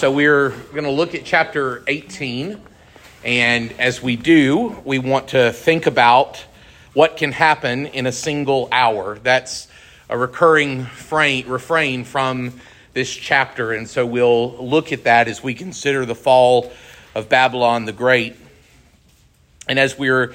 So we're going to look at chapter 18. And as we do, we want to think about what can happen in a single hour. That's a recurring refrain from this chapter. And so we'll look at that as we consider the fall of Babylon the Great. And as we're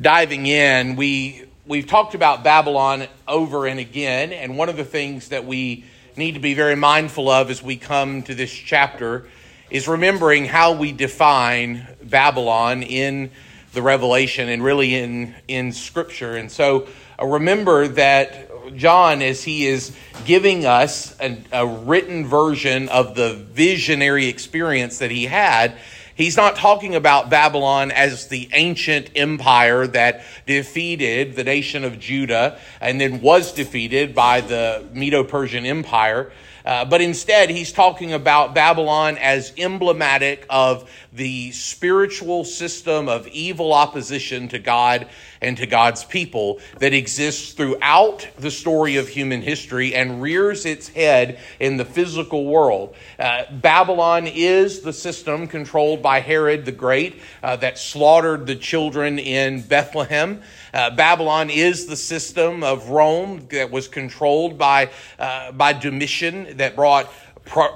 diving in, we, we've talked about Babylon over and again. And one of the things that we need to be very mindful of as we come to this chapter is remembering how we define Babylon in the Revelation and really in, in Scripture. And so uh, remember that John, as he is giving us a, a written version of the visionary experience that he had, He's not talking about Babylon as the ancient empire that defeated the nation of Judah and then was defeated by the Medo Persian Empire. Uh, but instead, he's talking about Babylon as emblematic of the spiritual system of evil opposition to God and to God's people that exists throughout the story of human history and rears its head in the physical world. Uh, Babylon is the system controlled by Herod the Great uh, that slaughtered the children in Bethlehem. Uh, Babylon is the system of Rome that was controlled by, uh, by Domitian that brought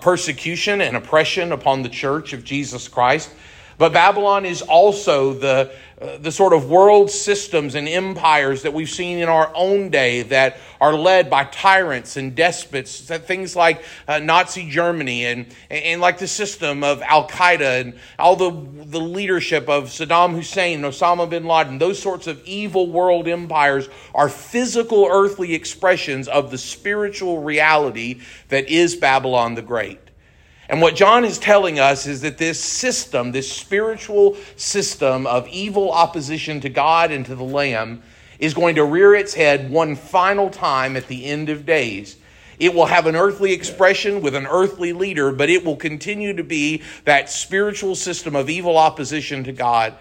persecution and oppression upon the church of Jesus Christ. But Babylon is also the, uh, the sort of world systems and empires that we've seen in our own day that are led by tyrants and despots, things like uh, Nazi Germany and, and like the system of Al Qaeda and all the, the leadership of Saddam Hussein and Osama bin Laden. Those sorts of evil world empires are physical earthly expressions of the spiritual reality that is Babylon the Great. And what John is telling us is that this system, this spiritual system of evil opposition to God and to the Lamb, is going to rear its head one final time at the end of days. It will have an earthly expression with an earthly leader, but it will continue to be that spiritual system of evil opposition to God.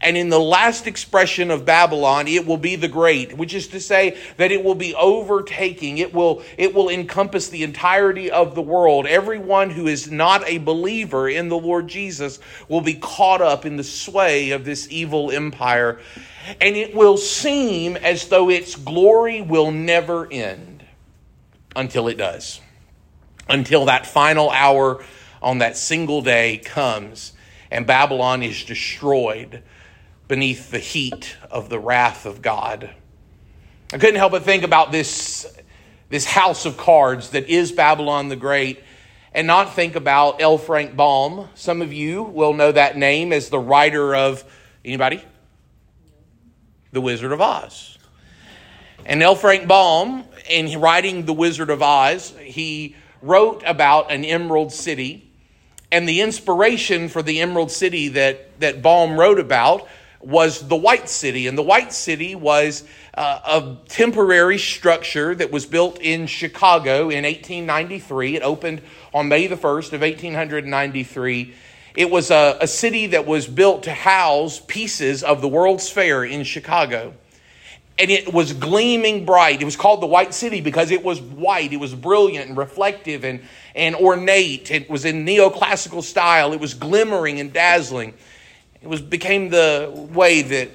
And in the last expression of Babylon, it will be the great, which is to say that it will be overtaking. It will, it will encompass the entirety of the world. Everyone who is not a believer in the Lord Jesus will be caught up in the sway of this evil empire. And it will seem as though its glory will never end until it does. Until that final hour on that single day comes and Babylon is destroyed beneath the heat of the wrath of God. I couldn't help but think about this, this house of cards that is Babylon the Great and not think about L. Frank Baum. Some of you will know that name as the writer of anybody? The Wizard of Oz. And L. Frank Baum, in writing The Wizard of Oz, he wrote about an emerald city. And the inspiration for the emerald city that, that Baum wrote about was the White City. And the White City was uh, a temporary structure that was built in Chicago in 1893. It opened on May the 1st of 1893. It was a, a city that was built to house pieces of the World's Fair in Chicago. And it was gleaming bright. It was called the White City because it was white. It was brilliant and reflective and, and ornate. It was in neoclassical style. It was glimmering and dazzling. It was became the way that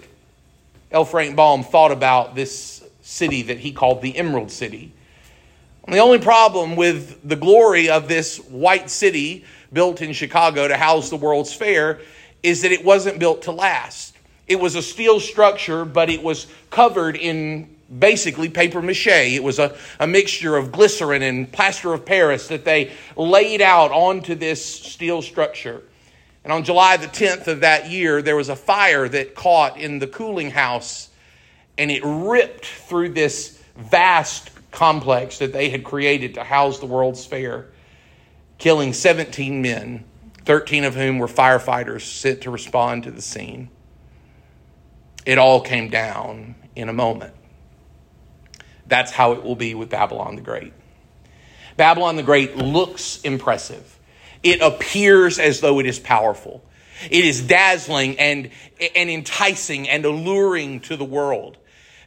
L. Frank Baum thought about this city that he called the Emerald City. And the only problem with the glory of this white city built in Chicago to house the World's Fair is that it wasn't built to last. It was a steel structure, but it was covered in basically paper mache. It was a, a mixture of glycerin and plaster of Paris that they laid out onto this steel structure. And on July the 10th of that year, there was a fire that caught in the cooling house and it ripped through this vast complex that they had created to house the World's Fair, killing 17 men, 13 of whom were firefighters sent to respond to the scene. It all came down in a moment. That's how it will be with Babylon the Great. Babylon the Great looks impressive. It appears as though it is powerful. It is dazzling and, and enticing and alluring to the world.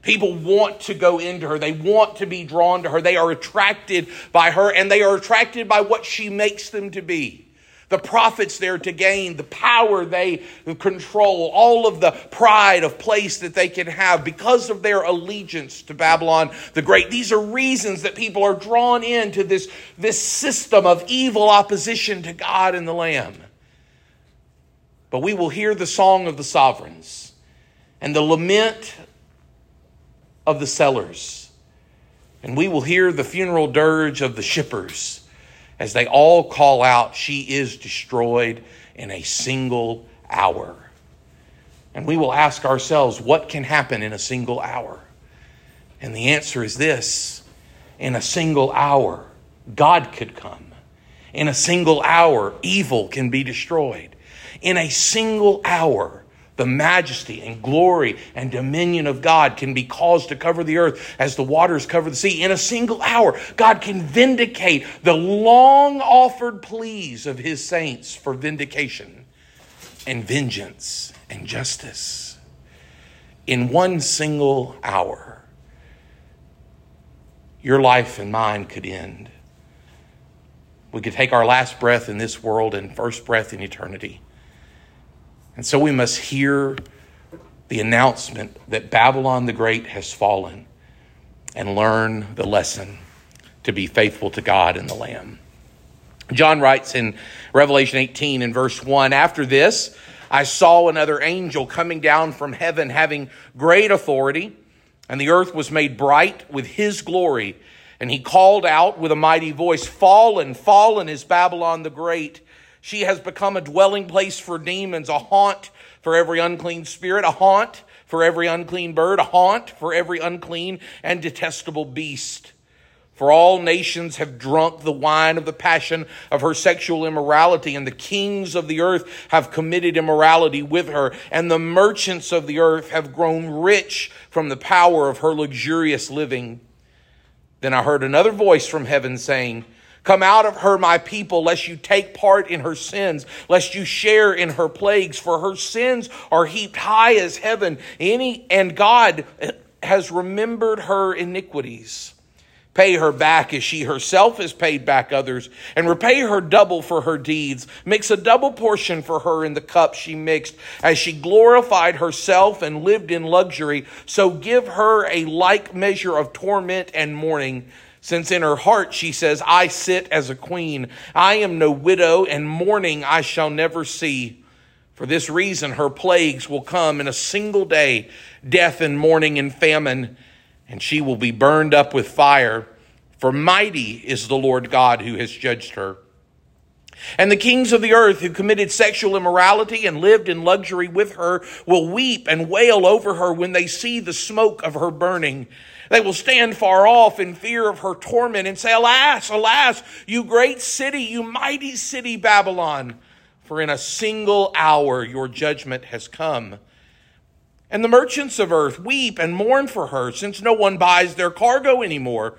People want to go into her. They want to be drawn to her. They are attracted by her and they are attracted by what she makes them to be. The profits they're to gain, the power they control, all of the pride of place that they can have because of their allegiance to Babylon the Great. These are reasons that people are drawn into this, this system of evil opposition to God and the Lamb. But we will hear the song of the sovereigns and the lament of the sellers, and we will hear the funeral dirge of the shippers as they all call out, She is destroyed in a single hour. And we will ask ourselves, What can happen in a single hour? And the answer is this in a single hour, God could come. In a single hour, evil can be destroyed. In a single hour, the majesty and glory and dominion of God can be caused to cover the earth as the waters cover the sea. In a single hour, God can vindicate the long offered pleas of his saints for vindication and vengeance and justice. In one single hour, your life and mine could end. We could take our last breath in this world and first breath in eternity. And so we must hear the announcement that Babylon the Great has fallen and learn the lesson to be faithful to God and the Lamb. John writes in Revelation 18 in verse 1 After this, I saw another angel coming down from heaven having great authority, and the earth was made bright with his glory. And he called out with a mighty voice, Fallen, fallen is Babylon the Great she has become a dwelling place for demons, a haunt for every unclean spirit, a haunt for every unclean bird, a haunt for every unclean and detestable beast. For all nations have drunk the wine of the passion of her sexual immorality, and the kings of the earth have committed immorality with her, and the merchants of the earth have grown rich from the power of her luxurious living. Then I heard another voice from heaven saying, Come out of her, my people, lest you take part in her sins, lest you share in her plagues, for her sins are heaped high as heaven. Any and God has remembered her iniquities. Pay her back as she herself has paid back others, and repay her double for her deeds. Mix a double portion for her in the cup she mixed, as she glorified herself and lived in luxury. So give her a like measure of torment and mourning since in her heart she says, I sit as a queen. I am no widow, and mourning I shall never see. For this reason, her plagues will come in a single day death and mourning and famine, and she will be burned up with fire. For mighty is the Lord God who has judged her. And the kings of the earth who committed sexual immorality and lived in luxury with her will weep and wail over her when they see the smoke of her burning. They will stand far off in fear of her torment and say, Alas, alas, you great city, you mighty city, Babylon, for in a single hour your judgment has come. And the merchants of earth weep and mourn for her, since no one buys their cargo anymore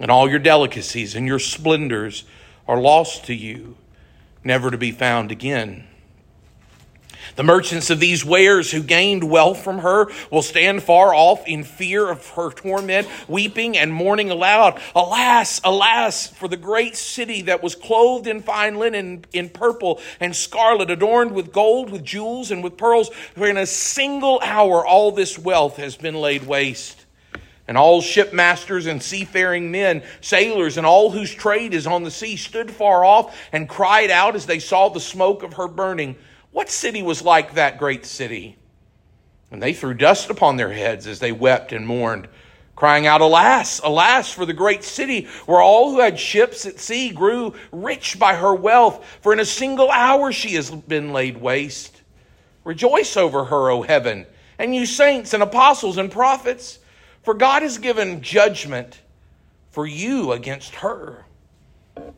and all your delicacies and your splendors are lost to you, never to be found again. The merchants of these wares who gained wealth from her will stand far off in fear of her torment, weeping and mourning aloud. Alas, alas, for the great city that was clothed in fine linen, in purple and scarlet, adorned with gold, with jewels, and with pearls, for in a single hour all this wealth has been laid waste. And all shipmasters and seafaring men, sailors, and all whose trade is on the sea stood far off and cried out as they saw the smoke of her burning. What city was like that great city? And they threw dust upon their heads as they wept and mourned, crying out, Alas, alas, for the great city where all who had ships at sea grew rich by her wealth, for in a single hour she has been laid waste. Rejoice over her, O heaven, and you saints and apostles and prophets. For God has given judgment for you against her.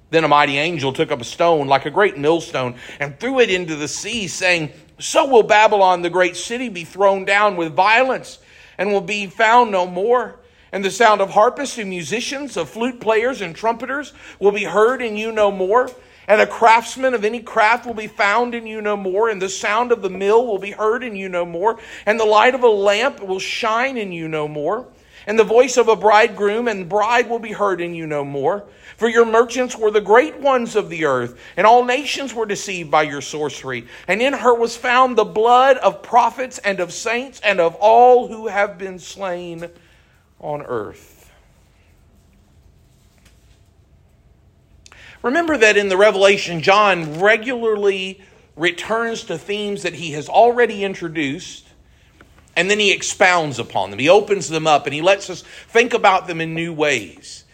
Then a mighty angel took up a stone like a great millstone and threw it into the sea, saying, So will Babylon, the great city, be thrown down with violence and will be found no more. And the sound of harpists and musicians, of flute players and trumpeters will be heard in you no more. And a craftsman of any craft will be found in you no more. And the sound of the mill will be heard in you no more. And the light of a lamp will shine in you no more. And the voice of a bridegroom and bride will be heard in you no more. For your merchants were the great ones of the earth, and all nations were deceived by your sorcery. And in her was found the blood of prophets and of saints and of all who have been slain on earth. Remember that in the Revelation, John regularly returns to themes that he has already introduced and then he expounds upon them. He opens them up and he lets us think about them in new ways.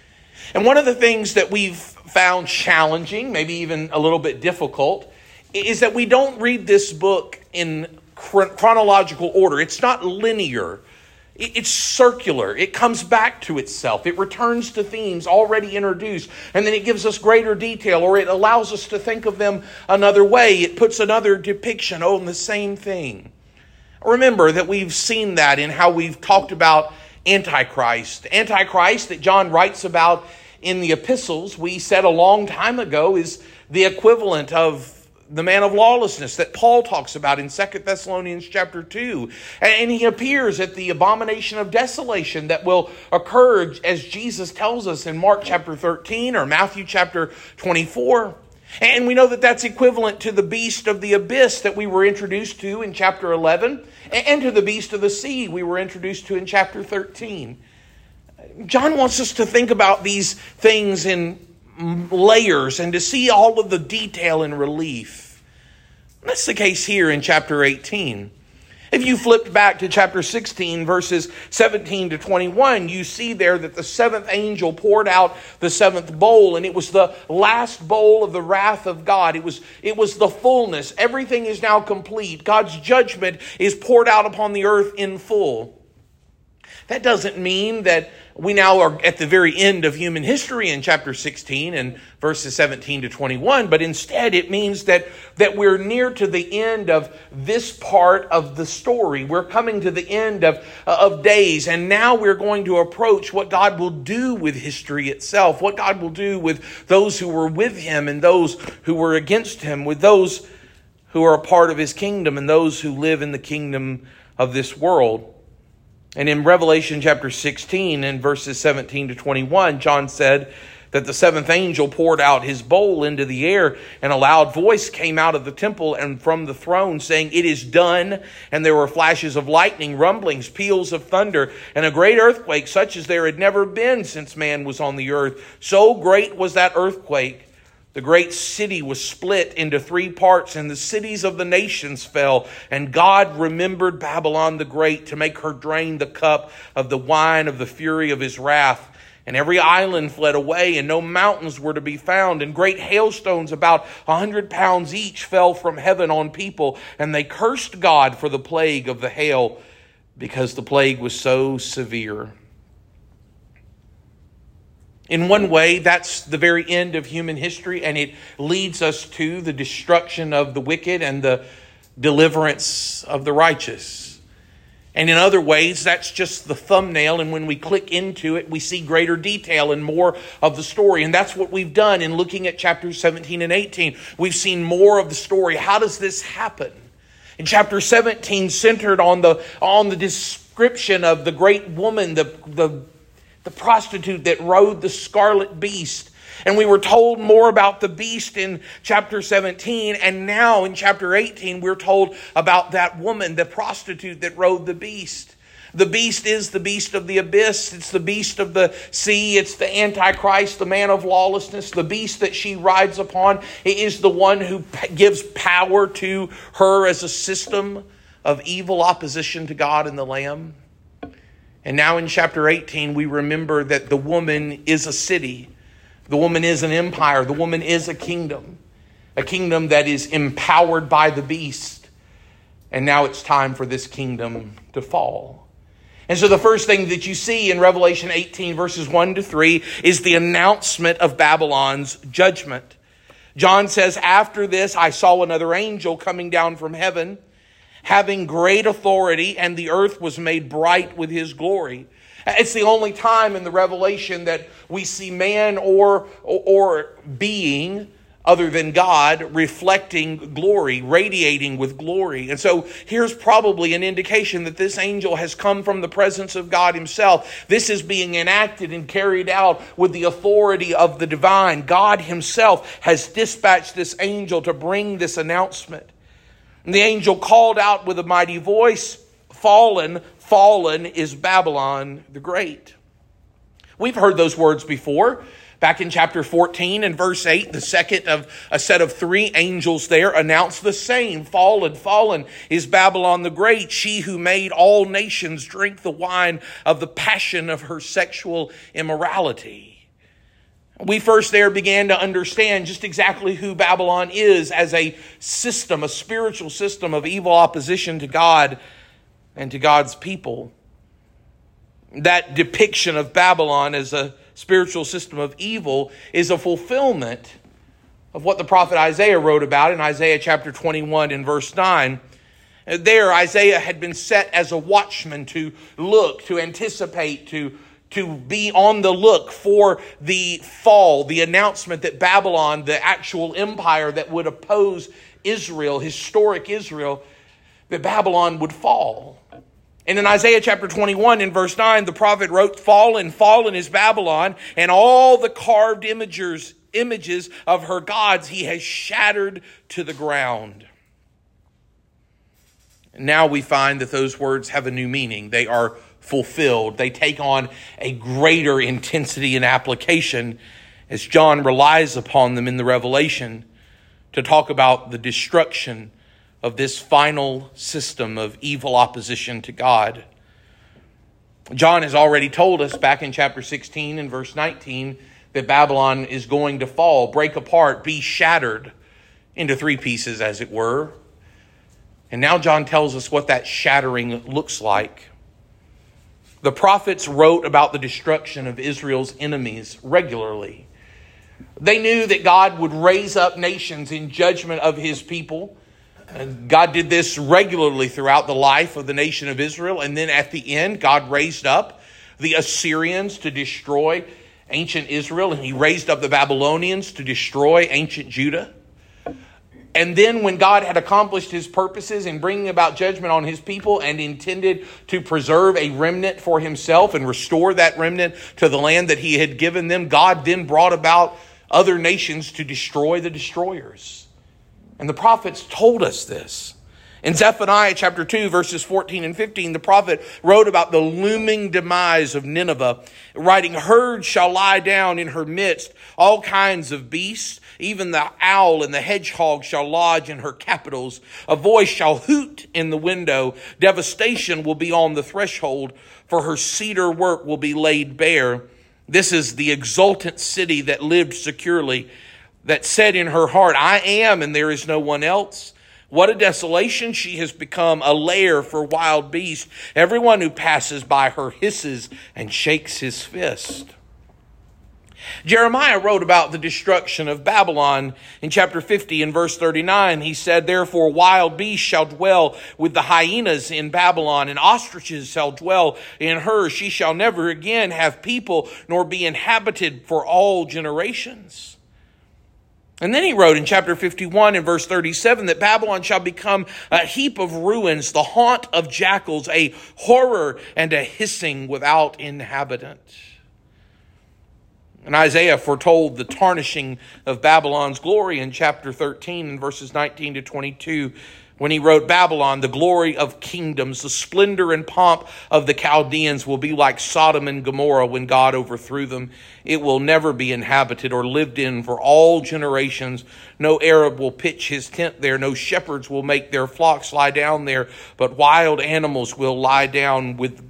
And one of the things that we've found challenging, maybe even a little bit difficult, is that we don't read this book in chronological order. It's not linear. It's circular. It comes back to itself. It returns to themes already introduced, and then it gives us greater detail, or it allows us to think of them another way. It puts another depiction on the same thing. Remember that we've seen that in how we've talked about Antichrist. Antichrist that John writes about in the epistles, we said a long time ago, is the equivalent of the man of lawlessness that Paul talks about in Second Thessalonians chapter 2. And he appears at the abomination of desolation that will occur as Jesus tells us in Mark chapter 13 or Matthew chapter 24. And we know that that's equivalent to the beast of the abyss that we were introduced to in chapter 11 and to the beast of the sea we were introduced to in chapter 13. John wants us to think about these things in layers and to see all of the detail and relief. That's the case here in chapter 18. If you flipped back to chapter 16, verses 17 to 21, you see there that the seventh angel poured out the seventh bowl, and it was the last bowl of the wrath of God. It was, it was the fullness. Everything is now complete. God's judgment is poured out upon the earth in full. That doesn't mean that we now are at the very end of human history in chapter 16 and verses 17 to 21, but instead it means that, that we're near to the end of this part of the story. We're coming to the end of, uh, of days, and now we're going to approach what God will do with history itself, what God will do with those who were with him and those who were against him, with those who are a part of his kingdom and those who live in the kingdom of this world. And in Revelation chapter 16 and verses 17 to 21, John said that the seventh angel poured out his bowl into the air, and a loud voice came out of the temple and from the throne, saying, It is done. And there were flashes of lightning, rumblings, peals of thunder, and a great earthquake, such as there had never been since man was on the earth. So great was that earthquake the great city was split into three parts, and the cities of the nations fell. And God remembered Babylon the Great to make her drain the cup of the wine of the fury of his wrath. And every island fled away, and no mountains were to be found. And great hailstones, about a hundred pounds each, fell from heaven on people. And they cursed God for the plague of the hail, because the plague was so severe. In one way, that's the very end of human history, and it leads us to the destruction of the wicked and the deliverance of the righteous. And in other ways, that's just the thumbnail, and when we click into it, we see greater detail and more of the story. And that's what we've done in looking at chapters 17 and 18. We've seen more of the story. How does this happen? In chapter 17, centered on the, on the description of the great woman, the, the the prostitute that rode the scarlet beast. And we were told more about the beast in chapter 17. And now in chapter 18, we're told about that woman, the prostitute that rode the beast. The beast is the beast of the abyss. It's the beast of the sea. It's the Antichrist, the man of lawlessness. The beast that she rides upon is the one who gives power to her as a system of evil opposition to God and the Lamb. And now in chapter 18, we remember that the woman is a city, the woman is an empire, the woman is a kingdom, a kingdom that is empowered by the beast. And now it's time for this kingdom to fall. And so the first thing that you see in Revelation 18, verses 1 to 3, is the announcement of Babylon's judgment. John says, After this, I saw another angel coming down from heaven, having great authority, and the earth was made bright with his glory. It's the only time in the Revelation that we see man or, or being other than God reflecting glory, radiating with glory. And so here's probably an indication that this angel has come from the presence of God Himself. This is being enacted and carried out with the authority of the divine. God Himself has dispatched this angel to bring this announcement. And the angel called out with a mighty voice, Fallen, fallen is Babylon the Great. We've heard those words before. Back in chapter 14 and verse 8, the second of a set of three angels there announced the same Fallen, fallen is Babylon the Great, she who made all nations drink the wine of the passion of her sexual immorality. We first there began to understand just exactly who Babylon is as a system, a spiritual system of evil opposition to God and to God's people. That depiction of Babylon as a spiritual system of evil is a fulfillment of what the prophet Isaiah wrote about in Isaiah chapter 21 and verse 9. There, Isaiah had been set as a watchman to look, to anticipate, to, to be on the look for the fall, the announcement that Babylon, the actual empire that would oppose Israel, historic Israel, that Babylon would fall. And in Isaiah chapter 21 in verse 9, the prophet wrote, Fallen, fallen is Babylon, and all the carved imagers, images of her gods he has shattered to the ground. And now we find that those words have a new meaning. They are fulfilled. They take on a greater intensity and application as John relies upon them in the Revelation to talk about the destruction of this final system of evil opposition to God. John has already told us back in chapter 16 and verse 19 that Babylon is going to fall, break apart, be shattered into three pieces, as it were. And now John tells us what that shattering looks like. The prophets wrote about the destruction of Israel's enemies regularly. They knew that God would raise up nations in judgment of his people and God did this regularly throughout the life of the nation of Israel. And then at the end, God raised up the Assyrians to destroy ancient Israel, and he raised up the Babylonians to destroy ancient Judah. And then, when God had accomplished his purposes in bringing about judgment on his people and intended to preserve a remnant for himself and restore that remnant to the land that he had given them, God then brought about other nations to destroy the destroyers. And the prophets told us this. In Zephaniah chapter 2, verses 14 and 15, the prophet wrote about the looming demise of Nineveh, writing, Herds shall lie down in her midst, all kinds of beasts, even the owl and the hedgehog shall lodge in her capitals. A voice shall hoot in the window. Devastation will be on the threshold, for her cedar work will be laid bare. This is the exultant city that lived securely that said in her heart, I am and there is no one else. What a desolation she has become, a lair for wild beasts. Everyone who passes by her hisses and shakes his fist. Jeremiah wrote about the destruction of Babylon in chapter 50 and verse 39. He said, Therefore, wild beasts shall dwell with the hyenas in Babylon, and ostriches shall dwell in her. She shall never again have people, nor be inhabited for all generations. And then he wrote in chapter 51 and verse 37 that Babylon shall become a heap of ruins, the haunt of jackals, a horror and a hissing without inhabitant. And Isaiah foretold the tarnishing of Babylon's glory in chapter 13 and verses 19 to 22 when he wrote Babylon, the glory of kingdoms, the splendor and pomp of the Chaldeans will be like Sodom and Gomorrah when God overthrew them. It will never be inhabited or lived in for all generations. No Arab will pitch his tent there. No shepherds will make their flocks lie down there, but wild animals will lie down with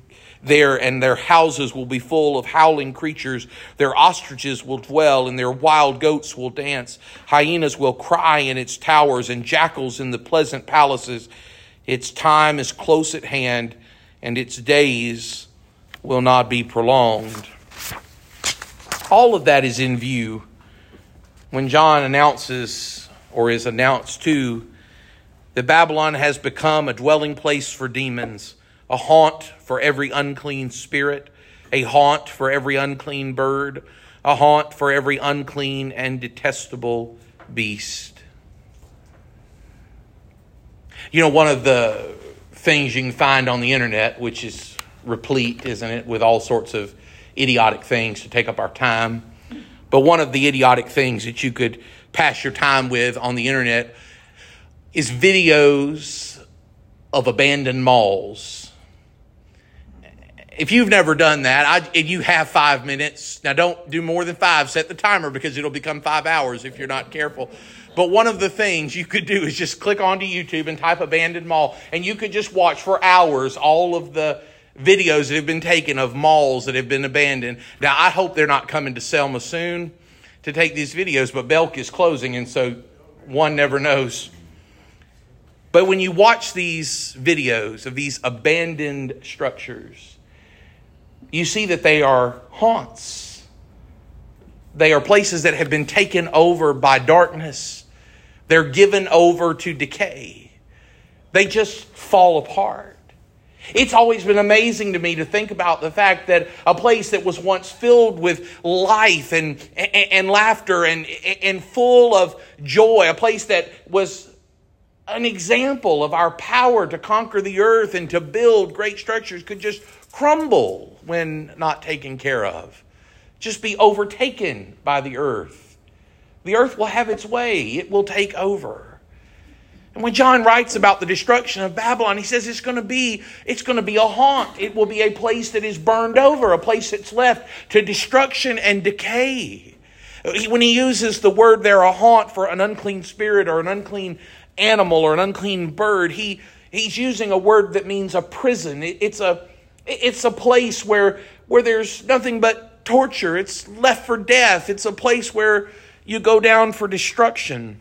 there, and their houses will be full of howling creatures. Their ostriches will dwell, and their wild goats will dance. Hyenas will cry in its towers, and jackals in the pleasant palaces. Its time is close at hand, and its days will not be prolonged. All of that is in view when John announces or is announced to that Babylon has become a dwelling place for demons, a haunt for every unclean spirit, a haunt for every unclean bird, a haunt for every unclean and detestable beast. You know, one of the things you can find on the internet, which is replete, isn't it, with all sorts of idiotic things to take up our time. But one of the idiotic things that you could pass your time with on the internet is videos of abandoned malls. If you've never done that, I, and you have five minutes, now don't do more than five, set the timer because it'll become five hours if you're not careful. But one of the things you could do is just click onto YouTube and type abandoned mall, and you could just watch for hours all of the videos that have been taken of malls that have been abandoned. Now, I hope they're not coming to Selma soon to take these videos, but Belk is closing, and so one never knows. But when you watch these videos of these abandoned structures, you see that they are haunts. They are places that have been taken over by darkness. They're given over to decay. They just fall apart. It's always been amazing to me to think about the fact that a place that was once filled with life and, and, and, laughter and, and full of joy, a place that was an example of our power to conquer the earth and to build great structures, could just crumble when not taken care of, just be overtaken by the earth. The earth will have its way, it will take over. And when John writes about the destruction of Babylon, he says it's going to be it's going to be a haunt. It will be a place that is burned over, a place that's left to destruction and decay. When he uses the word there, a haunt for an unclean spirit or an unclean animal or an unclean bird, he he's using a word that means a prison. it's a it's a place where where there's nothing but torture. It's left for death. It's a place where you go down for destruction.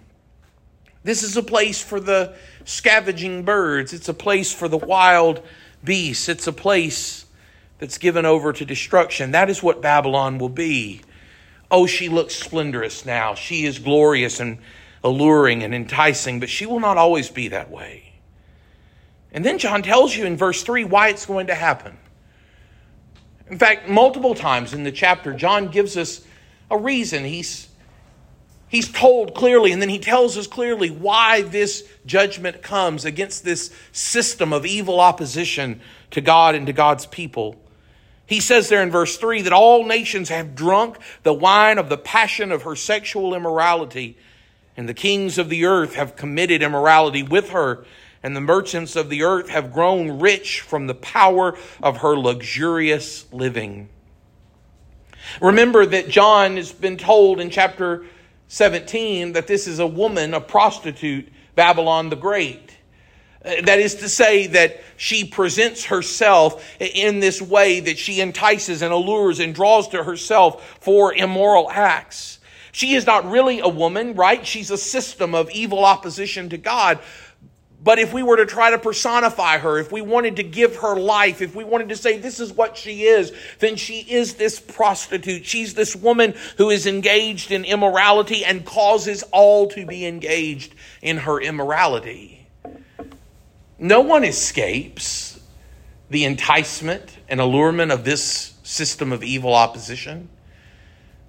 This is a place for the scavenging birds. It's a place for the wild beasts. It's a place that's given over to destruction. That is what Babylon will be. Oh, she looks splendorous now. She is glorious and alluring and enticing, but she will not always be that way. And then John tells you in verse 3 why it's going to happen. In fact, multiple times in the chapter, John gives us a reason. He's He's told clearly, and then he tells us clearly why this judgment comes against this system of evil opposition to God and to God's people. He says there in verse 3 that all nations have drunk the wine of the passion of her sexual immorality, and the kings of the earth have committed immorality with her, and the merchants of the earth have grown rich from the power of her luxurious living. Remember that John has been told in chapter 17 that this is a woman, a prostitute, Babylon the Great. Uh, that is to say, that she presents herself in this way that she entices and allures and draws to herself for immoral acts. She is not really a woman, right? She's a system of evil opposition to God. But if we were to try to personify her, if we wanted to give her life, if we wanted to say this is what she is, then she is this prostitute. She's this woman who is engaged in immorality and causes all to be engaged in her immorality. No one escapes the enticement and allurement of this system of evil opposition.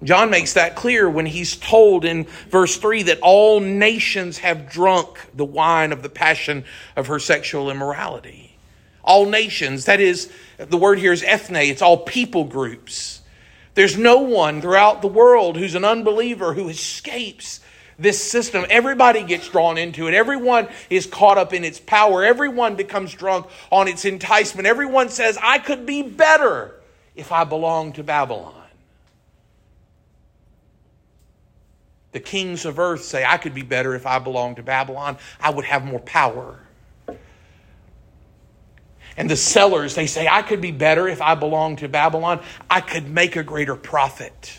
John makes that clear when he's told in verse 3 that all nations have drunk the wine of the passion of her sexual immorality. All nations, that is, the word here is ethne, it's all people groups. There's no one throughout the world who's an unbeliever who escapes this system. Everybody gets drawn into it. Everyone is caught up in its power. Everyone becomes drunk on its enticement. Everyone says, I could be better if I belonged to Babylon. The kings of earth say, I could be better if I belonged to Babylon. I would have more power. And the sellers, they say, I could be better if I belonged to Babylon. I could make a greater profit.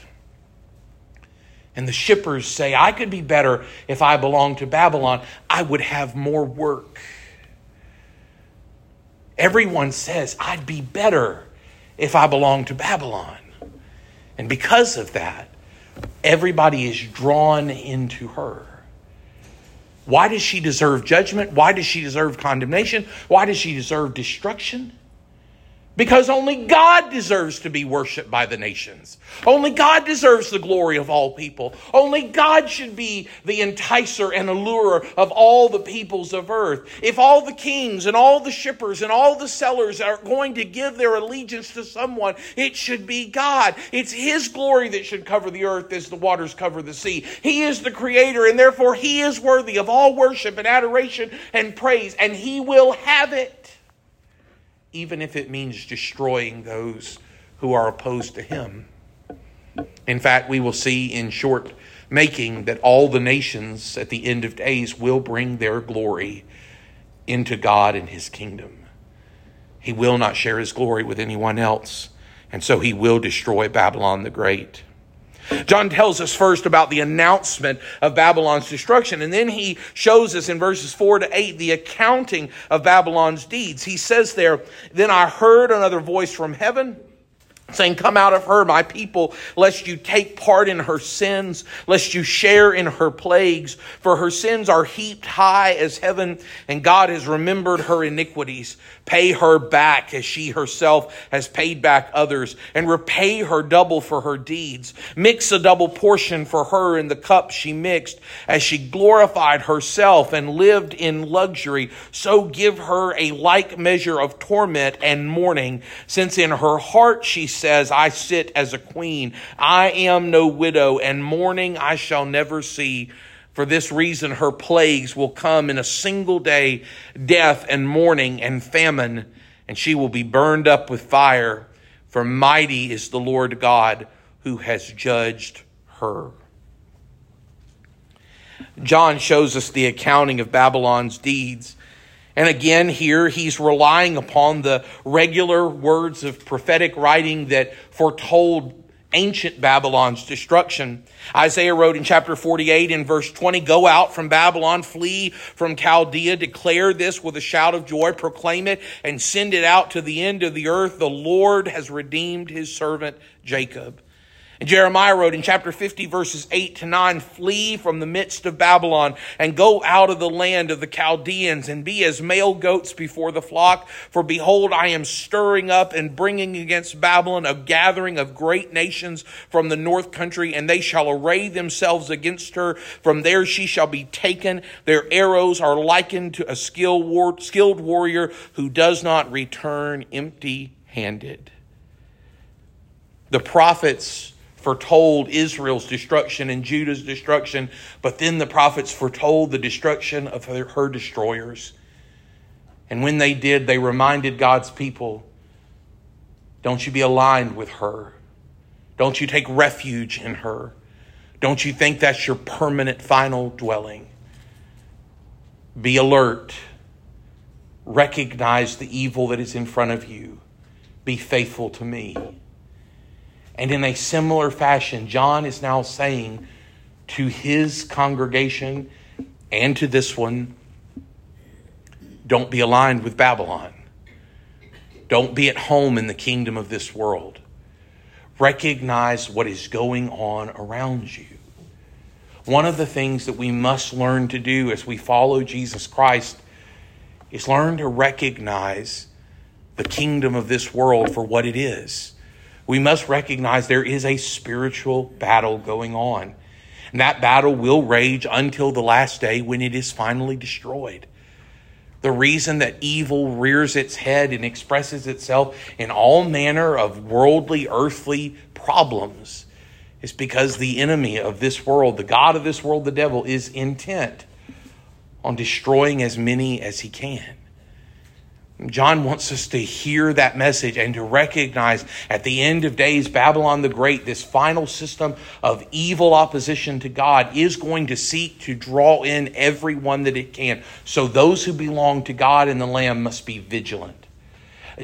And the shippers say, I could be better if I belonged to Babylon. I would have more work. Everyone says, I'd be better if I belonged to Babylon? And because of that, everybody is drawn into her. Why does she deserve judgment? Why does she deserve condemnation? Why does she deserve destruction? Because only God deserves to be worshiped by the nations. Only God deserves the glory of all people. Only God should be the enticer and allurer of all the peoples of earth. If all the kings and all the shippers and all the sellers are going to give their allegiance to someone, it should be God. It's His glory that should cover the earth as the waters cover the sea. He is the creator and therefore He is worthy of all worship and adoration and praise and He will have it even if it means destroying those who are opposed to him. In fact, we will see in short making that all the nations at the end of days will bring their glory into God and his kingdom. He will not share his glory with anyone else, and so he will destroy Babylon the Great. John tells us first about the announcement of Babylon's destruction, and then he shows us in verses 4 to 8 the accounting of Babylon's deeds. He says there, Then I heard another voice from heaven saying, Come out of her, my people, lest you take part in her sins, lest you share in her plagues. For her sins are heaped high as heaven, and God has remembered her iniquities. Pay her back as she herself has paid back others, and repay her double for her deeds. Mix a double portion for her in the cup she mixed, as she glorified herself and lived in luxury. So give her a like measure of torment and mourning, since in her heart she says, I sit as a queen. I am no widow, and mourning I shall never see. For this reason, her plagues will come in a single day death and mourning and famine, and she will be burned up with fire. For mighty is the Lord God who has judged her. John shows us the accounting of Babylon's deeds. And again, here he's relying upon the regular words of prophetic writing that foretold ancient Babylon's destruction. Isaiah wrote in chapter 48 in verse 20, Go out from Babylon, flee from Chaldea, declare this with a shout of joy, proclaim it, and send it out to the end of the earth. The Lord has redeemed his servant Jacob. And Jeremiah wrote in chapter 50, verses 8 to 9 Flee from the midst of Babylon and go out of the land of the Chaldeans and be as male goats before the flock. For behold, I am stirring up and bringing against Babylon a gathering of great nations from the north country, and they shall array themselves against her. From there she shall be taken. Their arrows are likened to a skilled warrior who does not return empty handed. The prophets foretold Israel's destruction and Judah's destruction, but then the prophets foretold the destruction of her, her, destroyers. And when they did, they reminded God's people don't you be aligned with her. Don't you take refuge in her. Don't you think that's your permanent final dwelling. Be alert. Recognize the evil that is in front of you. Be faithful to me. And in a similar fashion, John is now saying to his congregation and to this one don't be aligned with Babylon. Don't be at home in the kingdom of this world. Recognize what is going on around you. One of the things that we must learn to do as we follow Jesus Christ is learn to recognize the kingdom of this world for what it is we must recognize there is a spiritual battle going on. And that battle will rage until the last day when it is finally destroyed. The reason that evil rears its head and expresses itself in all manner of worldly, earthly problems is because the enemy of this world, the God of this world, the devil, is intent on destroying as many as he can. John wants us to hear that message and to recognize at the end of days, Babylon the Great, this final system of evil opposition to God, is going to seek to draw in everyone that it can. So those who belong to God and the Lamb must be vigilant.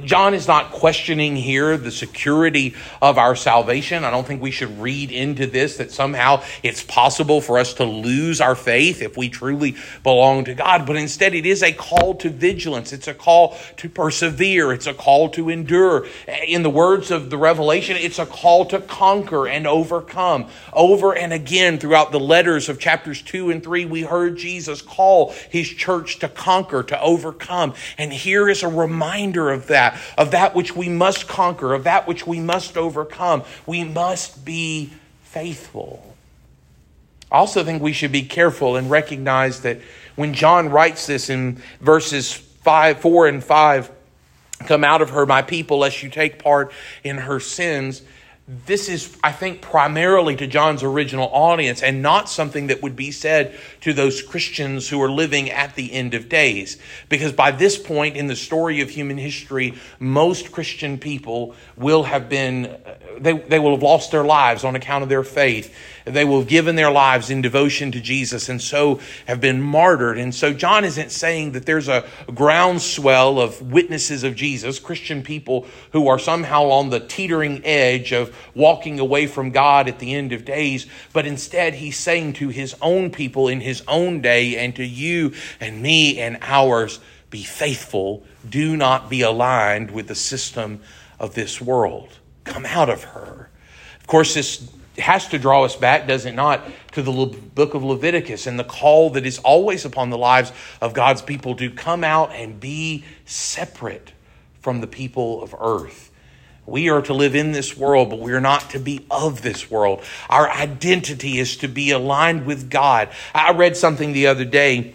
John is not questioning here the security of our salvation. I don't think we should read into this that somehow it's possible for us to lose our faith if we truly belong to God, but instead it is a call to vigilance. It's a call to persevere. It's a call to endure. In the words of the Revelation, it's a call to conquer and overcome. Over and again throughout the letters of chapters 2 and 3, we heard Jesus call his church to conquer, to overcome. And here is a reminder of that, of that which we must conquer, of that which we must overcome. We must be faithful. I also think we should be careful and recognize that when John writes this in verses 5, 4 and 5, come out of her, my people, lest you take part in her sins this is, I think, primarily to John's original audience and not something that would be said to those Christians who are living at the end of days. Because by this point in the story of human history, most Christian people will have been, uh, they, they will have lost their lives on account of their faith. They will have given their lives in devotion to Jesus and so have been martyred. And so John isn't saying that there's a groundswell of witnesses of Jesus, Christian people who are somehow on the teetering edge of walking away from God at the end of days, but instead he's saying to his own people in his own day and to you and me and ours, be faithful. Do not be aligned with the system of this world. Come out of her. Of course, this has to draw us back, does it not, to the book of Leviticus and the call that is always upon the lives of God's people to come out and be separate from the people of earth. We are to live in this world, but we are not to be of this world. Our identity is to be aligned with God. I read something the other day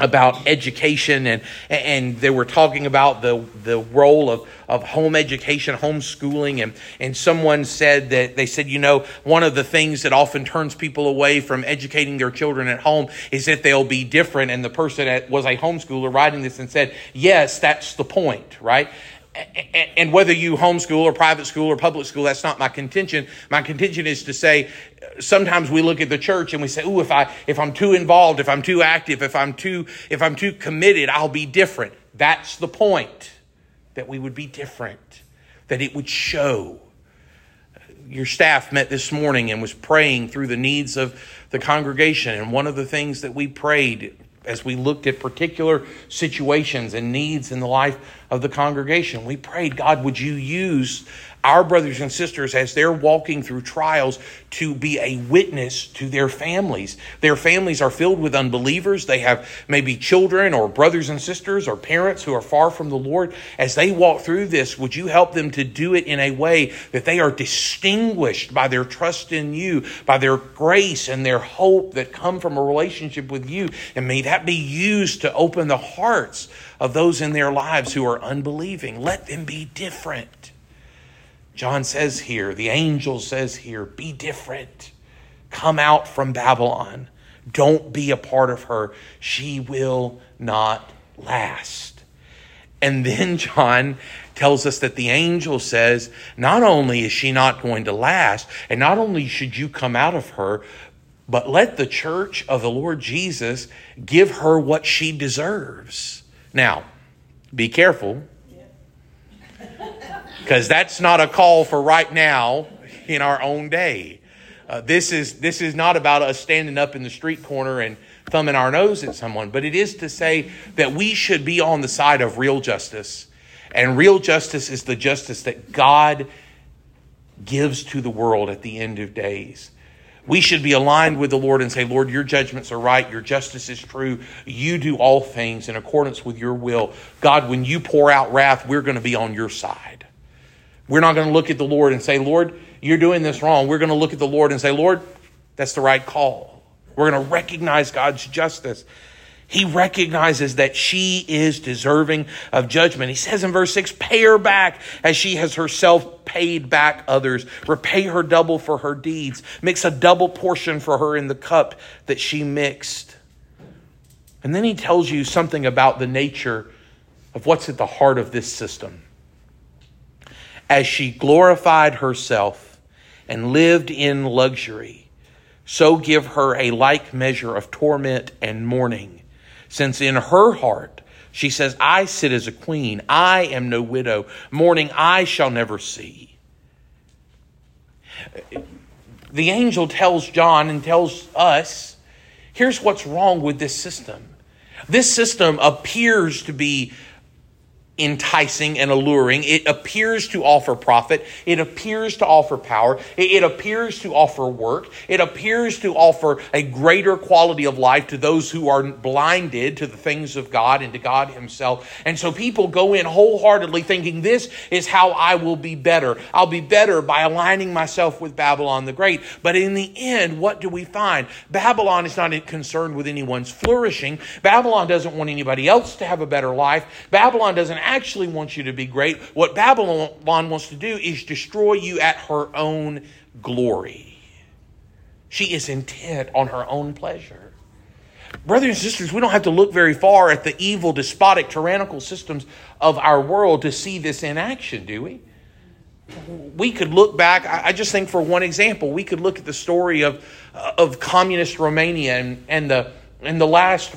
about education and and they were talking about the the role of of home education homeschooling and and someone said that they said you know one of the things that often turns people away from educating their children at home is that they'll be different and the person that was a homeschooler writing this and said yes that's the point right and whether you homeschool or private school or public school, that's not my contention. My contention is to say sometimes we look at the church and we say, "Ooh, if I if I'm too involved, if I'm too active, if I'm too if I'm too committed, I'll be different." That's the point. That we would be different. That it would show. Your staff met this morning and was praying through the needs of the congregation, and one of the things that we prayed as we looked at particular situations and needs in the life of the congregation. We prayed, God, would you use our brothers and sisters as they're walking through trials to be a witness to their families. Their families are filled with unbelievers. They have maybe children or brothers and sisters or parents who are far from the Lord. As they walk through this, would you help them to do it in a way that they are distinguished by their trust in you, by their grace and their hope that come from a relationship with you? And may that be used to open the hearts of those in their lives who are unbelieving. Let them be different. John says here, the angel says here, be different. Come out from Babylon. Don't be a part of her. She will not last. And then John tells us that the angel says, not only is she not going to last, and not only should you come out of her, but let the church of the Lord Jesus give her what she deserves. Now, be careful because that's not a call for right now in our own day. Uh, this is this is not about us standing up in the street corner and thumbing our nose at someone, but it is to say that we should be on the side of real justice. And real justice is the justice that God gives to the world at the end of days. We should be aligned with the Lord and say, Lord, your judgments are right. Your justice is true. You do all things in accordance with your will. God, when you pour out wrath, we're going to be on your side. We're not going to look at the Lord and say, Lord, you're doing this wrong. We're going to look at the Lord and say, Lord, that's the right call. We're going to recognize God's justice. He recognizes that she is deserving of judgment. He says in verse 6, pay her back as she has herself paid back others. Repay her double for her deeds. Mix a double portion for her in the cup that she mixed. And then he tells you something about the nature of what's at the heart of this system as she glorified herself and lived in luxury, so give her a like measure of torment and mourning, since in her heart She says, I sit as a queen. I am no widow. Mourning I shall never see. The angel tells John and tells us here's what's wrong with this system. This system appears to be enticing and alluring. It appears to offer profit. It appears to offer power. It, appears to offer work. It appears to offer a greater quality of life to those who are blinded to the things of God and to God Himself. And so people go in wholeheartedly thinking this is how I will be better. I'll be better by aligning myself with Babylon the Great. But in the end, what do we find? Babylon is not concerned with anyone's flourishing. Babylon doesn't want anybody else to have a better life. Babylon doesn't actually wants you to be great. What Babylon wants to do is destroy you at her own glory. She is intent on her own pleasure. Brothers and sisters, we don't have to look very far at the evil, despotic, tyrannical systems of our world to see this in action, do we? We could look back, I just think for one example, we could look at the story of, uh, of communist Romania and, and, the, and the, last,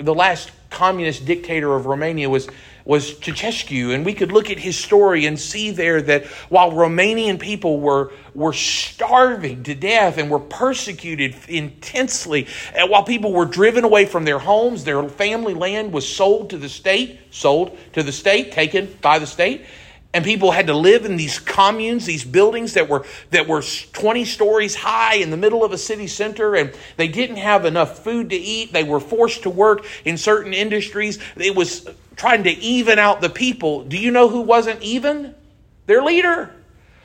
the last communist dictator of Romania was was Ceausescu, and we could look at his story and see there that while Romanian people were, were starving to death and were persecuted intensely, and while people were driven away from their homes, their family land was sold to the state, sold to the state, taken by the state, and people had to live in these communes these buildings that were that were 20 stories high in the middle of a city center and they didn't have enough food to eat they were forced to work in certain industries it was trying to even out the people. Do you know who wasn't even? Their leader.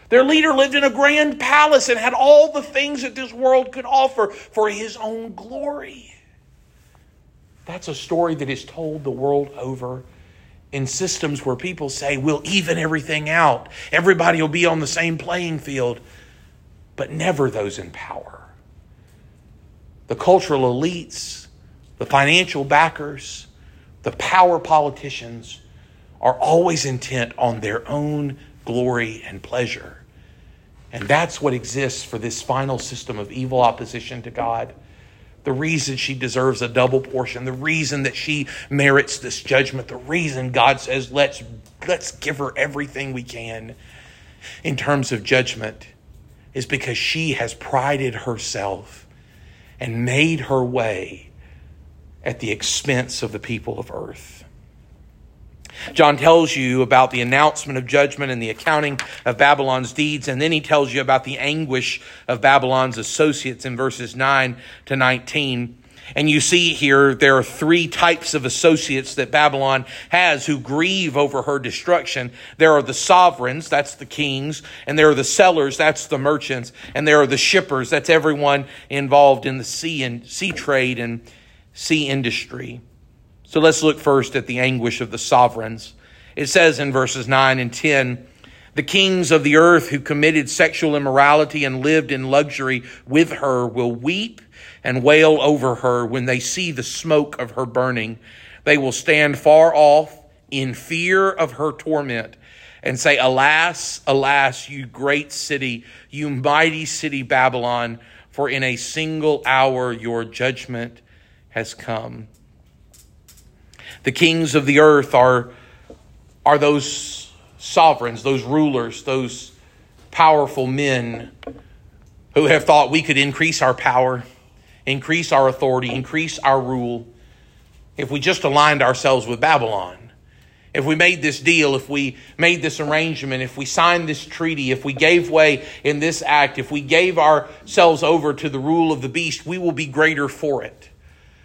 Their leader lived in a grand palace and had all the things that this world could offer for his own glory. That's a story that is told the world over in systems where people say, we'll even everything out. Everybody will be on the same playing field, but never those in power. The cultural elites, the financial backers, the power politicians are always intent on their own glory and pleasure. And that's what exists for this final system of evil opposition to God. The reason she deserves a double portion, the reason that she merits this judgment, the reason God says, let's, let's give her everything we can in terms of judgment is because she has prided herself and made her way at the expense of the people of earth. John tells you about the announcement of judgment and the accounting of Babylon's deeds, and then he tells you about the anguish of Babylon's associates in verses 9 to 19. And you see here there are three types of associates that Babylon has who grieve over her destruction. There are the sovereigns, that's the kings, and there are the sellers, that's the merchants, and there are the shippers, that's everyone involved in the sea and sea trade and sea industry. So let's look first at the anguish of the sovereigns. It says in verses 9 and 10 The kings of the earth who committed sexual immorality and lived in luxury with her will weep and wail over her when they see the smoke of her burning. They will stand far off in fear of her torment and say, Alas, alas, you great city, you mighty city Babylon, for in a single hour your judgment has come. The kings of the earth are, are those sovereigns, those rulers, those powerful men who have thought we could increase our power, increase our authority, increase our rule if we just aligned ourselves with Babylon. If we made this deal, if we made this arrangement, if we signed this treaty, if we gave way in this act, if we gave ourselves over to the rule of the beast, we will be greater for it.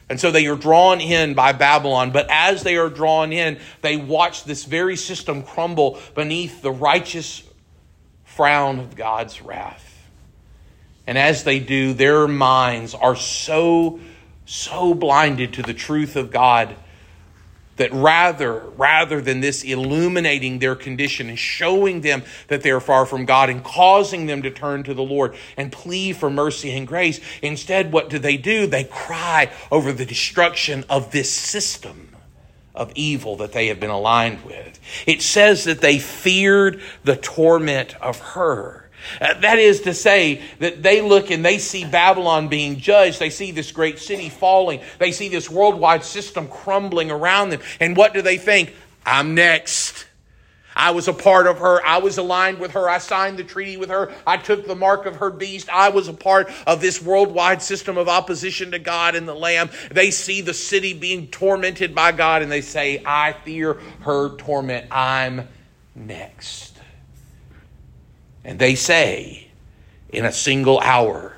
And so they are drawn in by Babylon. But as they are drawn in, they watch this very system crumble beneath the righteous frown of God's wrath. And as they do, their minds are so, so blinded to the truth of God that rather rather than this illuminating their condition and showing them that they are far from God and causing them to turn to the Lord and plead for mercy and grace instead what do they do? They cry over the destruction of this system of evil that they have been aligned with. It says that they feared the torment of her Uh, that is to say that they look and they see Babylon being judged. They see this great city falling. They see this worldwide system crumbling around them. And what do they think? I'm next. I was a part of her. I was aligned with her. I signed the treaty with her. I took the mark of her beast. I was a part of this worldwide system of opposition to God and the Lamb. They see the city being tormented by God and they say, I fear her torment. I'm next. And they say, in a single hour,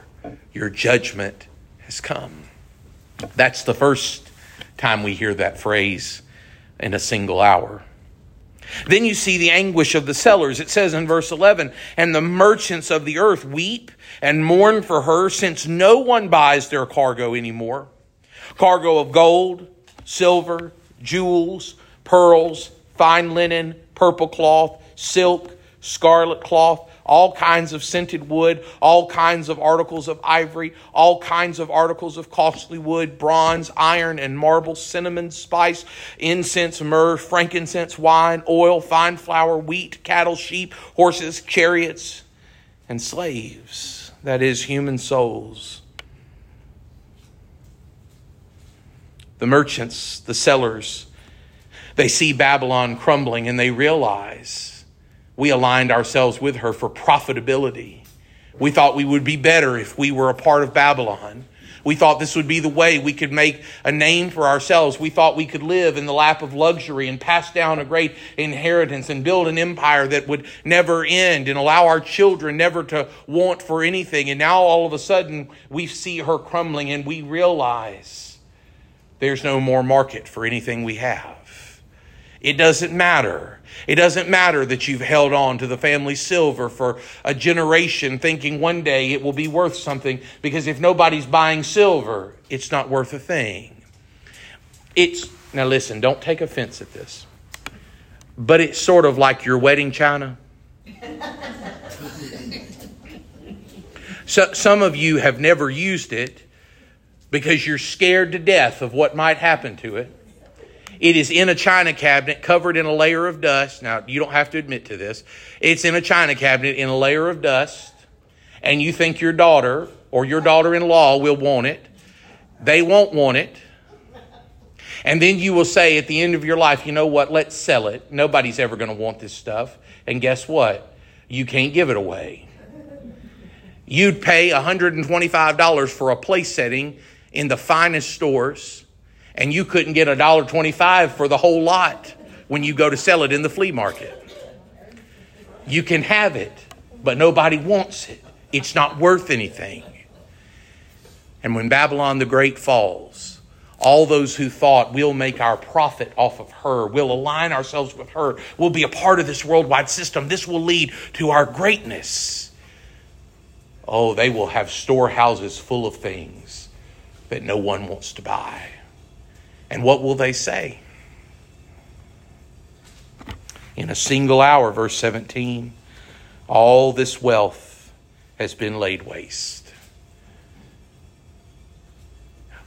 your judgment has come. That's the first time we hear that phrase in a single hour. Then you see the anguish of the sellers. It says in verse 11, and the merchants of the earth weep and mourn for her since no one buys their cargo anymore. Cargo of gold, silver, jewels, pearls, fine linen, purple cloth, silk, scarlet cloth, all kinds of scented wood, all kinds of articles of ivory, all kinds of articles of costly wood, bronze, iron, and marble, cinnamon, spice, incense, myrrh, frankincense, wine, oil, fine flour, wheat, cattle, sheep, horses, chariots, and slaves. That is, human souls. The merchants, the sellers, they see Babylon crumbling and they realize we aligned ourselves with her for profitability. We thought we would be better if we were a part of Babylon. We thought this would be the way we could make a name for ourselves. We thought we could live in the lap of luxury and pass down a great inheritance and build an empire that would never end and allow our children never to want for anything. And now all of a sudden we see her crumbling and we realize there's no more market for anything we have. It doesn't matter. It doesn't matter that you've held on to the family silver for a generation thinking one day it will be worth something because if nobody's buying silver, it's not worth a thing. It's now listen, don't take offense at this. But it's sort of like your wedding china. so, some of you have never used it because you're scared to death of what might happen to it. It is in a china cabinet covered in a layer of dust. Now, you don't have to admit to this. It's in a china cabinet in a layer of dust, and you think your daughter or your daughter in law will want it. They won't want it. And then you will say at the end of your life, you know what, let's sell it. Nobody's ever going to want this stuff. And guess what? You can't give it away. You'd pay $125 for a place setting in the finest stores and you couldn't get a dollar twenty-five for the whole lot when you go to sell it in the flea market. You can have it, but nobody wants it. It's not worth anything. And when Babylon the Great falls, all those who thought we'll make our profit off of her, we'll align ourselves with her, we'll be a part of this worldwide system, this will lead to our greatness. Oh, they will have storehouses full of things that no one wants to buy. And what will they say? In a single hour, verse 17, all this wealth has been laid waste.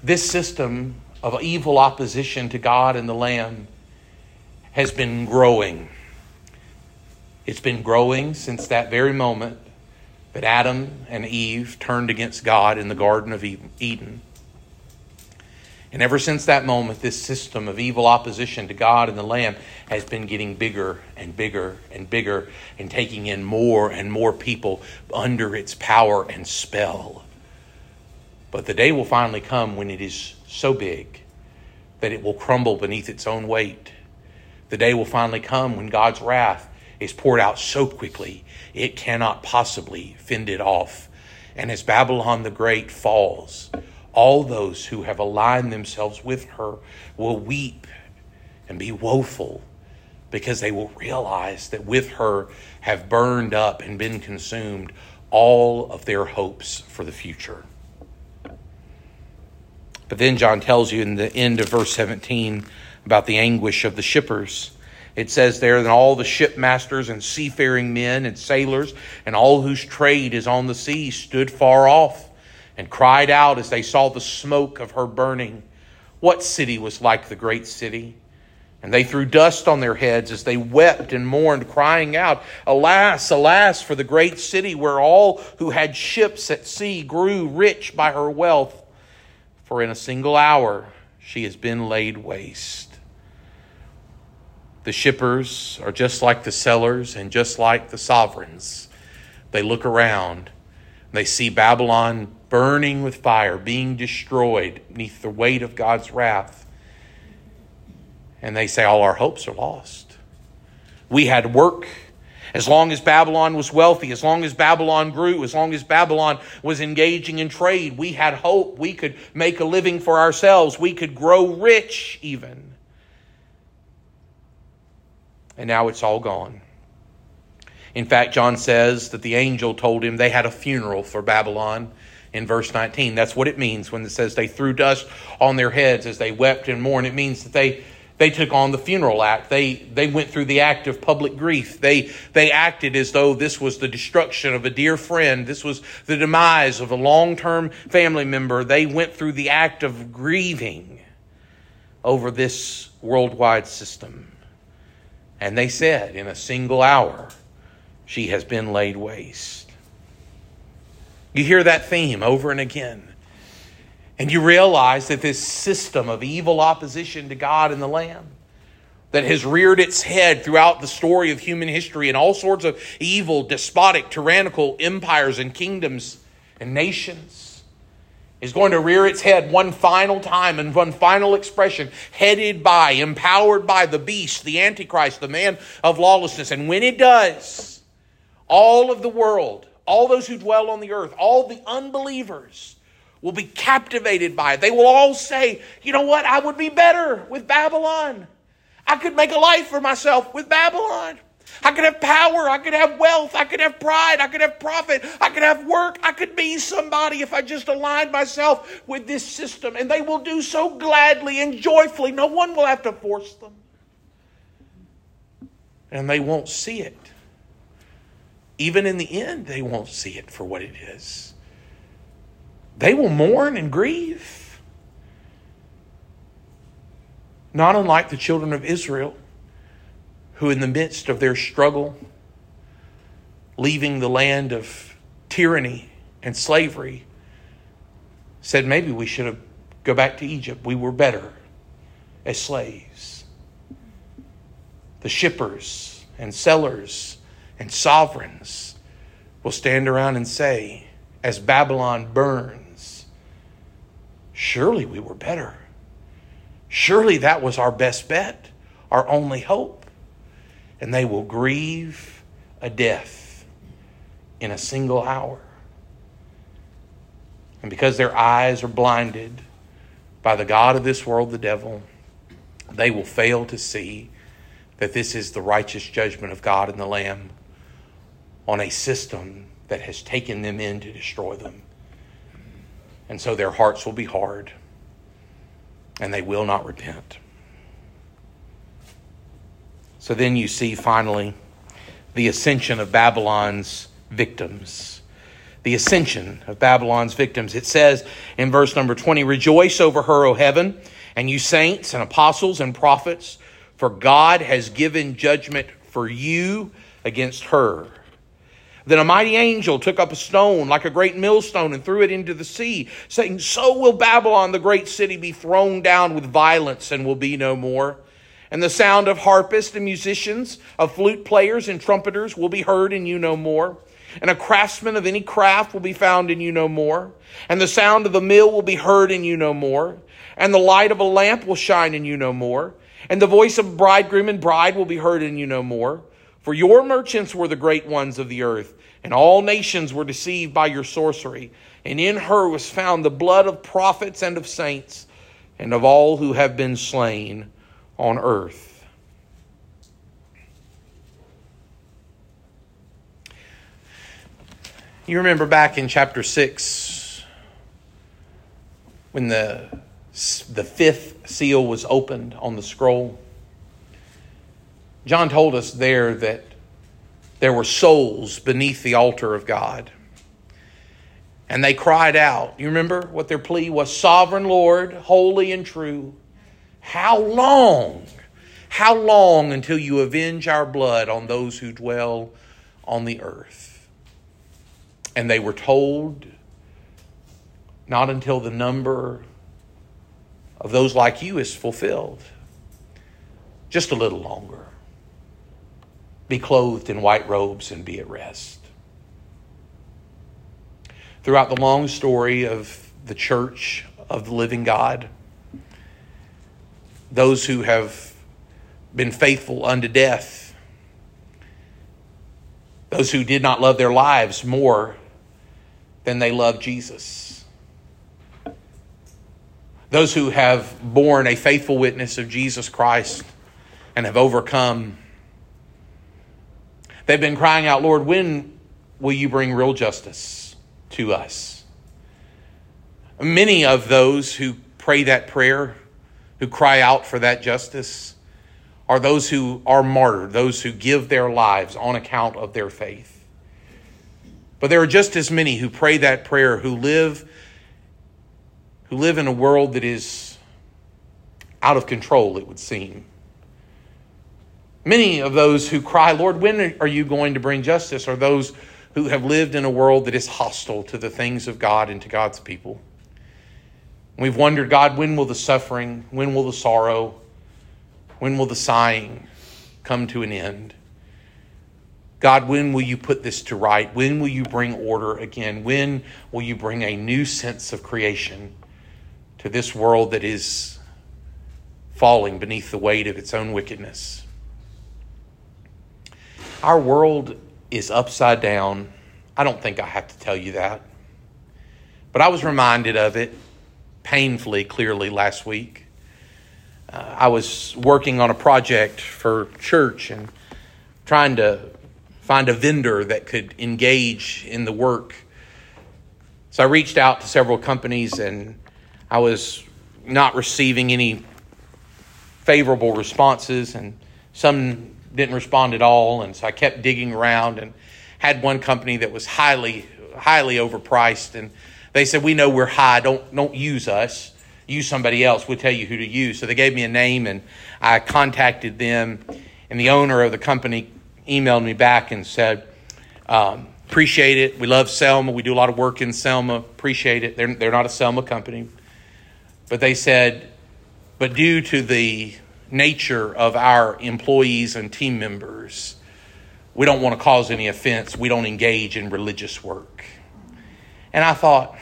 This system of evil opposition to God and the Lamb has been growing. It's been growing since that very moment that Adam and Eve turned against God in the Garden of Eden. And ever since that moment, this system of evil opposition to God and the Lamb has been getting bigger and bigger and bigger and taking in more and more people under its power and spell. But the day will finally come when it is so big that it will crumble beneath its own weight. The day will finally come when God's wrath is poured out so quickly it cannot possibly fend it off. And as Babylon the Great falls, all those who have aligned themselves with her will weep and be woeful because they will realize that with her have burned up and been consumed all of their hopes for the future. But then John tells you in the end of verse 17 about the anguish of the shippers. It says there, that all the shipmasters and seafaring men and sailors and all whose trade is on the sea stood far off and cried out as they saw the smoke of her burning. What city was like the great city? And they threw dust on their heads as they wept and mourned, crying out, Alas, alas, for the great city where all who had ships at sea grew rich by her wealth. For in a single hour she has been laid waste. The shippers are just like the sellers and just like the sovereigns. They look around, they see Babylon burning with fire, being destroyed beneath the weight of God's wrath and they say all our hopes are lost. We had work. As long as Babylon was wealthy, as long as Babylon grew, as long as Babylon was engaging in trade, we had hope. We could make a living for ourselves. We could grow rich, even. And now it's all gone. In fact, John says that the angel told him they had a funeral for Babylon in verse 19. That's what it means when it says they threw dust on their heads as they wept and mourned. It means that they they took on the funeral act. They, they went through the act of public grief. They, they acted as though this was the destruction of a dear friend. This was the demise of a long term family member. They went through the act of grieving over this worldwide system. And they said, in a single hour, she has been laid waste. You hear that theme over and again. And you realize that this system of evil opposition to God and the Lamb that has reared its head throughout the story of human history and all sorts of evil, despotic, tyrannical empires and kingdoms and nations is going to rear its head one final time and one final expression, headed by, empowered by the beast, the Antichrist, the man of lawlessness. And when it does, all of the world, all those who dwell on the earth, all the unbelievers, will be captivated by it. They will all say, you know what? I would be better with Babylon. I could make a life for myself with Babylon. I could have power. I could have wealth. I could have pride. I could have profit. I could have work. I could be somebody if I just aligned myself with this system. And they will do so gladly and joyfully. No one will have to force them. And they won't see it. Even in the end, they won't see it for what it is they will mourn and grieve. Not unlike the children of Israel, who, in the midst of their struggle, leaving the land of tyranny and slavery, said, Maybe we should have go back to Egypt. We were better as slaves. The shippers and sellers and sovereigns will stand around and say, as Babylon burns, Surely we were better. Surely that was our best bet, our only hope. And they will grieve a death in a single hour. And because their eyes are blinded by the God of this world, the devil, they will fail to see that this is the righteous judgment of God and the Lamb on a system that has taken them in to destroy them. And so their hearts will be hard and they will not repent. So then you see finally the ascension of Babylon's victims. The ascension of Babylon's victims. It says in verse number 20 Rejoice over her, O heaven, and you saints and apostles and prophets, for God has given judgment for you against her. Then a mighty angel took up a stone like a great millstone and threw it into the sea, saying, So will Babylon, the great city, be thrown down with violence and will be no more. And the sound of harpists and musicians, of flute players and trumpeters will be heard in you no more. And a craftsman of any craft will be found in you no more. And the sound of the mill will be heard in you no more. And the light of a lamp will shine in you no more. And the voice of bridegroom and bride will be heard in you no more. For your merchants were the great ones of the earth and all nations were deceived by your sorcery. And in her was found the blood of prophets and of saints and of all who have been slain on earth. You remember back in chapter 6 when the, the fifth seal was opened on the scroll? John told us there that there were souls beneath the altar of God. And they cried out. You remember what their plea was? Sovereign Lord, holy and true, how long? How long until you avenge our blood on those who dwell on the earth? And they were told, Not until the number of those like you is fulfilled. Just a little longer. Be clothed in white robes and be at rest. Throughout the long story of the church of the living God, those who have been faithful unto death, those who did not love their lives more than they loved Jesus, those who have borne a faithful witness of Jesus Christ and have overcome. They've been crying out, Lord, when will you bring real justice to us? Many of those who pray that prayer who cry out for that justice are those who are martyred, those who give their lives on account of their faith. But there are just as many who pray that prayer who live who live in a world that is out of control, it would seem. Many of those who cry, Lord, when are you going to bring justice, are those who have lived in a world that is hostile to the things of God and to God's people. We've wondered, God, when will the suffering, when will the sorrow, when will the sighing come to an end? God, when will you put this to right? When will you bring order again? When will you bring a new sense of creation to this world that is falling beneath the weight of its own wickedness? Our world is upside down. I don't think I have to tell you that. But I was reminded of it painfully clearly last week. Uh, I was working on a project for church and trying to find a vendor that could engage in the work. So I reached out to several companies and I was not receiving any favorable responses and some didn't respond at all and so I kept digging around and had one company that was highly highly overpriced and they said, "We know we're high. Don't don't use us. Use somebody else. We'll tell you who to use." So they gave me a name, and I contacted them. And the owner of the company emailed me back and said, um, "Appreciate it. We love Selma. We do a lot of work in Selma. Appreciate it. They're they're not a Selma company, but they said, but due to the nature of our employees and team members." We don't want to cause any offense. We don't engage in religious work. And I thought,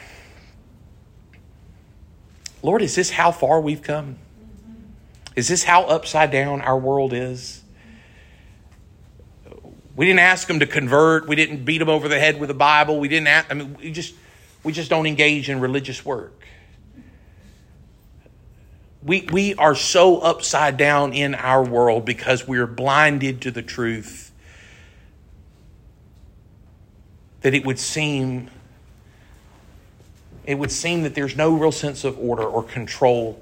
Lord, is this how far we've come? Is this how upside down our world is? We didn't ask them to convert. We didn't beat them over the head with the Bible. We didn't ask, I mean, we just, we just don't engage in religious work. We, we are so upside down in our world because we're blinded to the truth that it would seem it would seem that there's no real sense of order or control.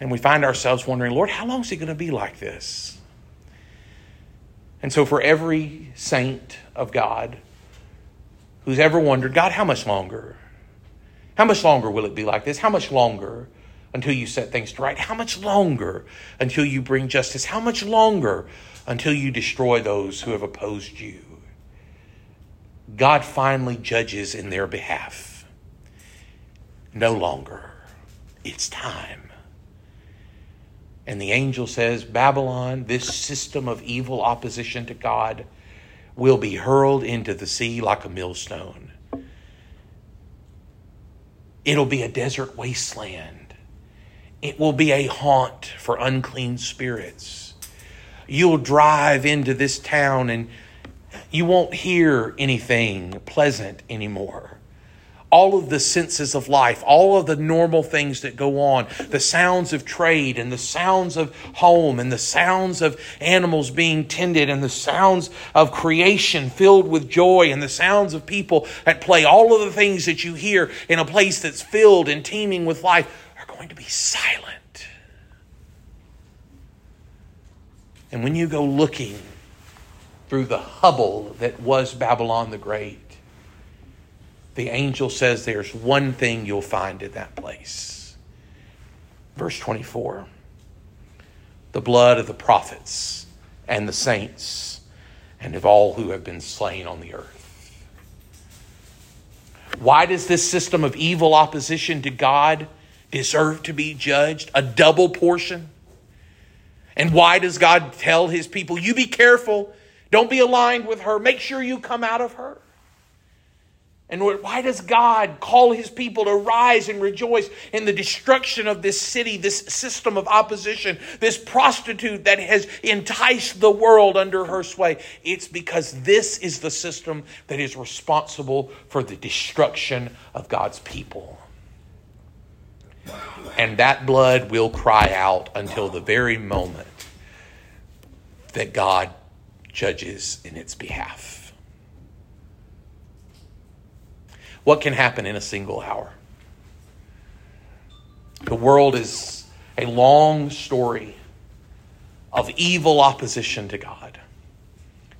And we find ourselves wondering, Lord, how long is it going to be like this? And so, for every saint of God who's ever wondered, God, how much longer? How much longer will it be like this? How much longer until you set things to right? How much longer until you bring justice? How much longer until you destroy those who have opposed you? God finally judges in their behalf no longer. It's time. And the angel says, Babylon, this system of evil opposition to God, will be hurled into the sea like a millstone. It'll be a desert wasteland. It will be a haunt for unclean spirits. You'll drive into this town and you won't hear anything pleasant anymore all of the senses of life, all of the normal things that go on, the sounds of trade and the sounds of home and the sounds of animals being tended and the sounds of creation filled with joy and the sounds of people at play, all of the things that you hear in a place that's filled and teeming with life going to be silent. And when you go looking through the hubble that was Babylon the Great, the angel says there's one thing you'll find in that place. Verse 24 the blood of the prophets and the saints and of all who have been slain on the earth. Why does this system of evil opposition to God deserve to be judged? A double portion? And why does God tell his people, you be careful, don't be aligned with her, make sure you come out of her? And why does God call his people to rise and rejoice in the destruction of this city, this system of opposition, this prostitute that has enticed the world under her sway? It's because this is the system that is responsible for the destruction of God's people. And that blood will cry out until the very moment that God judges in its behalf. What can happen in a single hour? The world is a long story of evil opposition to God.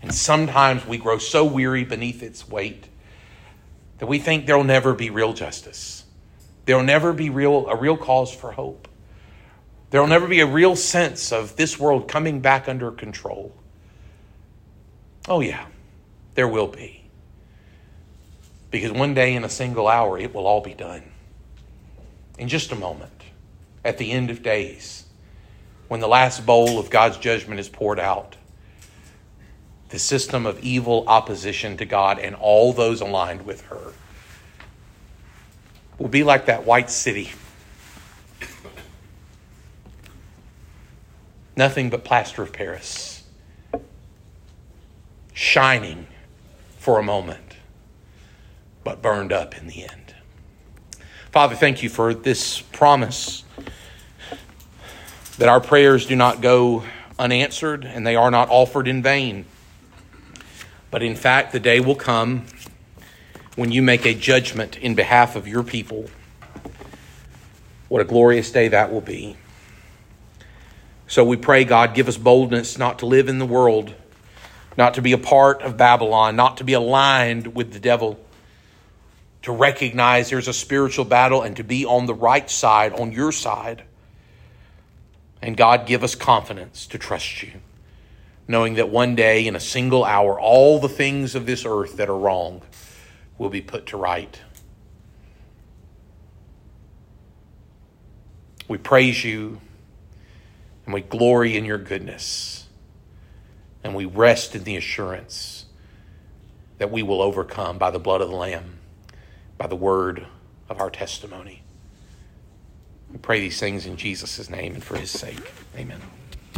And sometimes we grow so weary beneath its weight that we think there'll never be real justice. There'll never be real, a real cause for hope. There'll never be a real sense of this world coming back under control. Oh, yeah, there will be. Because one day in a single hour, it will all be done. In just a moment, at the end of days, when the last bowl of God's judgment is poured out, the system of evil opposition to God and all those aligned with her will be like that white city. Nothing but plaster of Paris, shining for a moment but burned up in the end. Father, thank you for this promise that our prayers do not go unanswered and they are not offered in vain. But in fact, the day will come when you make a judgment in behalf of your people. What a glorious day that will be. So we pray, God, give us boldness not to live in the world, not to be a part of Babylon, not to be aligned with the devil to recognize there's a spiritual battle and to be on the right side, on your side. And God, give us confidence to trust you, knowing that one day, in a single hour, all the things of this earth that are wrong will be put to right. We praise you and we glory in your goodness. And we rest in the assurance that we will overcome by the blood of the Lamb by the word of our testimony. We pray these things in Jesus' name and for his sake. Amen.